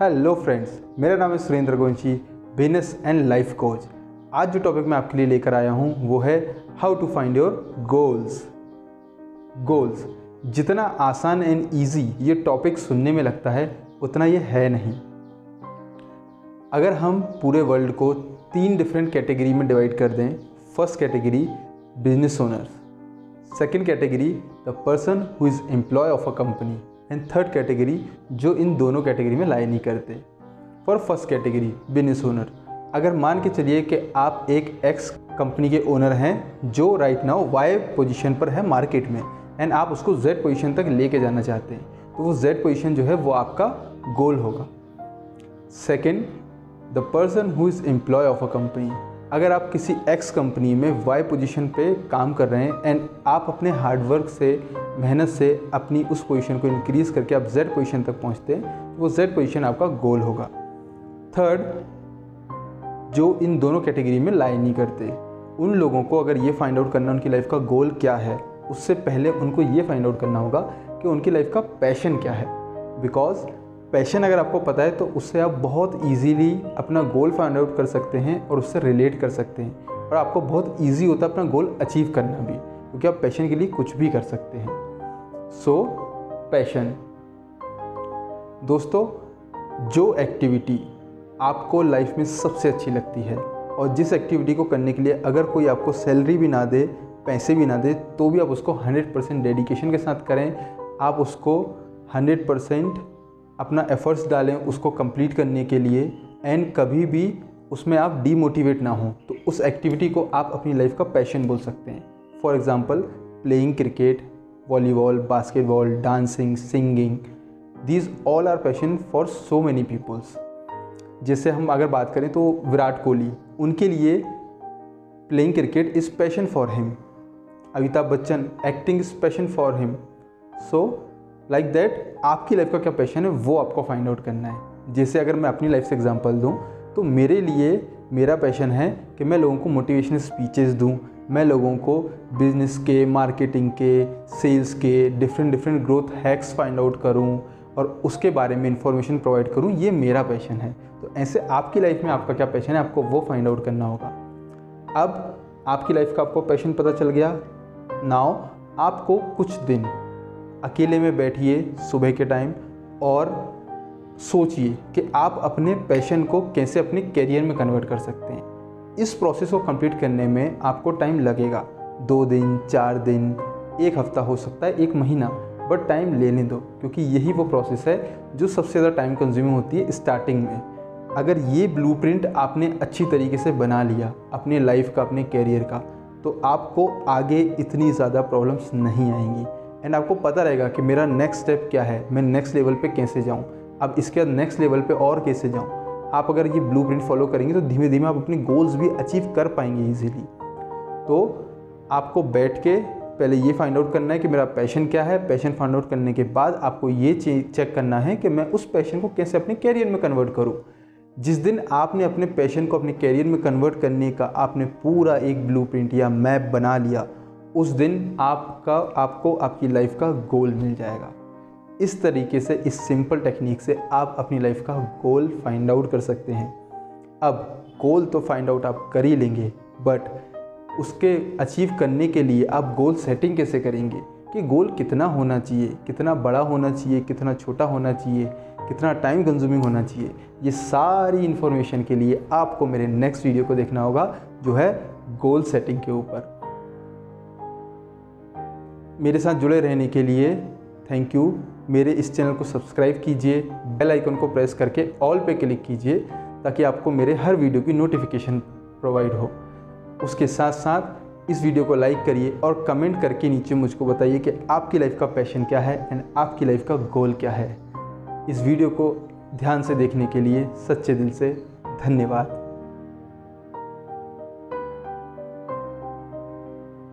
Hello friends मेरा नाम है Surendra Gonchi business and life coach आज जो टॉपिक मैं आपके लिए लेकर आया हूँ, वो है how to find your goals goals जितना आसान एंड इजी ये टॉपिक सुनने में लगता है, उतना ये है नहीं. अगर हम पूरे वर्ल्ड को तीन डिफरेंट कैटेगरी में डिवाइड कर दें first category business owners second category the person who is employ of a company and third category जो इन दोनों कैटेगरी में लाई नहीं करते। For first category business owner अगर मान के चलिए कि आप एक एक्स कंपनी के ओनर हैं, जो राइट नाउ वाई पोजीशन पर है मार्केट में एंड आप उसको जेड पोजीशन तक लेके जाना चाहते हैं तो वो जेड पोजीशन जो है, वो आपका गोल होगा। Second the person who is employ of a company अगर आप किसी एक्स कंपनी में वाई पोजीशन पे काम कर रहे हैं एंड आप अपने हार्डवर्क से, मेहनत से अपनी उस पोजीशन को इंक्रीज़ करके आप जेड पोजीशन तक पहुँचते हैं तो वो जेड पोजीशन आपका गोल होगा। थर्ड जो इन दोनों कैटेगरी में लाई नहीं करते, उन लोगों को अगर ये फाइंड आउट करना उनकी लाइफ का गोल क्या है, उससे पहले उनको ये फाइंड आउट करना होगा कि उनकी लाइफ का पैशन क्या है। बिकॉज़ पैशन अगर आपको पता है तो उससे आप बहुत ईजीली अपना गोल फाइंड आउट कर सकते हैं और उससे रिलेट कर सकते हैं। और आपको बहुत ईजी होता है अपना गोल अचीव करना भी क्योंकि आप पैशन के लिए कुछ भी कर सकते हैं। सो so, पैशन दोस्तों जो एक्टिविटी आपको लाइफ में सबसे अच्छी लगती है और जिस एक्टिविटी को करने के लिए अगर कोई आपको सैलरी भी ना दे पैसे भी ना दे तो भी आप उसको 100 परसेंट डेडिकेशन के साथ करें। आप उसको 100 परसेंट अपना एफर्ट्स डालें उसको कंप्लीट करने के लिए एंड कभी भी उसमें आप डीमोटिवेट ना हों तो उस एक्टिविटी को आप अपनी लाइफ का पैशन बोल सकते हैं। For example playing cricket volleyball basketball dancing singing these all are passion for so many peoples जैसे हम अगर बात करें तो विराट कोहली, उनके लिए playing cricket is passion for him Amitabh Bachchan acting is passion for him so like that आपकी life का क्या पैशन है, वो आपको फाइंड आउट करना है। जैसे अगर मैं अपनी लाइफ से एग्जांपल दूँ तो मेरे लिए मेरा पैशन है कि मैं लोगों को मोटिवेशनल स्पीचेस दूँ। मैं लोगों को बिज़नेस के मार्केटिंग के सेल्स के different different growth hacks find out करूँ और उसके बारे में इंफॉर्मेशन प्रोवाइड करूँ, ये मेरा पैशन है। तो ऐसे आपकी लाइफ में आपका क्या पैशन है, आपको वो फाइंड आउट करना होगा। अब आपकी लाइफ का आपको पैशन पता चल गया। नाउ आपको कुछ दिन अकेले में बैठिए सुबह के टाइम और सोचिए कि आप अपने पैशन को कैसे अपने करियर में कन्वर्ट कर सकते हैं। इस प्रोसेस को कंप्लीट करने में आपको टाइम लगेगा। दो दिन, चार दिन, एक हफ़्ता हो सकता है, एक महीना बट टाइम लेने दो, क्योंकि यही वो प्रोसेस है जो सबसे ज़्यादा टाइम कंज्यूमिंग होती है स्टार्टिंग में। अगर ये ब्लूप्रिंट आपने अच्छी तरीके से बना लिया, अपने लाइफ का, अपने कैरियर का तो आपको आगे इतनी ज़्यादा प्रॉब्लम्स नहीं आएँगी। एंड आपको पता रहेगा कि मेरा नेक्स्ट स्टेप क्या है? मैं नेक्स्ट लेवल पे कैसे जाऊँ? अब इसके बाद नेक्स्ट लेवल पे और कैसे जाऊँ? आप अगर ये ब्लू फॉलो करेंगे तो धीमे धीमे आप अपने गोल्स भी अचीव कर पाएँगे ईजिली तो आपको बैठ के पहले ये फाइंड आउट करना है कि मेरा पैशन क्या है। पैशन फाइंड आउट करने के बाद आपको ये चेक करना है कि मैं उस पैशन को कैसे अपने कैरियर में कन्वर्ट करूँ। जिस दिन आपने अपने पैशन को अपने कैरियर में कन्वर्ट करने का आपने पूरा एक ब्लूप्रिंट या मैप बना लिया उस दिन आपका, आपको, आपकी लाइफ का गोल मिल जाएगा। इस तरीके से, इस सिंपल टेक्निक से आप अपनी लाइफ का गोल फाइंड आउट कर सकते हैं। अब गोल तो फाइंड आउट आप कर ही लेंगे बट उसके अचीव करने के लिए आप गोल सेटिंग कैसे करेंगे? कि गोल कितना होना चाहिए, कितना बड़ा होना चाहिए, कितना छोटा होना चाहिए, कितना टाइम कंज्यूमिंग होना चाहिए, ये सारी इन्फॉर्मेशन के लिए आपको मेरे नेक्स्ट वीडियो को देखना होगा, जो है गोल सेटिंग के ऊपर। मेरे साथ जुड़े रहने के लिए थैंक यू मेरे इस चैनल को सब्सक्राइब कीजिए बेल आइकन को प्रेस करके ऑल पे क्लिक कीजिए, ताकि आपको मेरे हर वीडियो की नोटिफिकेशन प्रोवाइड हो। उसके साथ साथ इस वीडियो को लाइक करिए और कमेंट करके नीचे मुझको बताइए कि आपकी लाइफ का पैशन क्या है एंड आपकी लाइफ का गोल क्या है। इस वीडियो को ध्यान से देखने के लिए सच्चे दिल से धन्यवाद।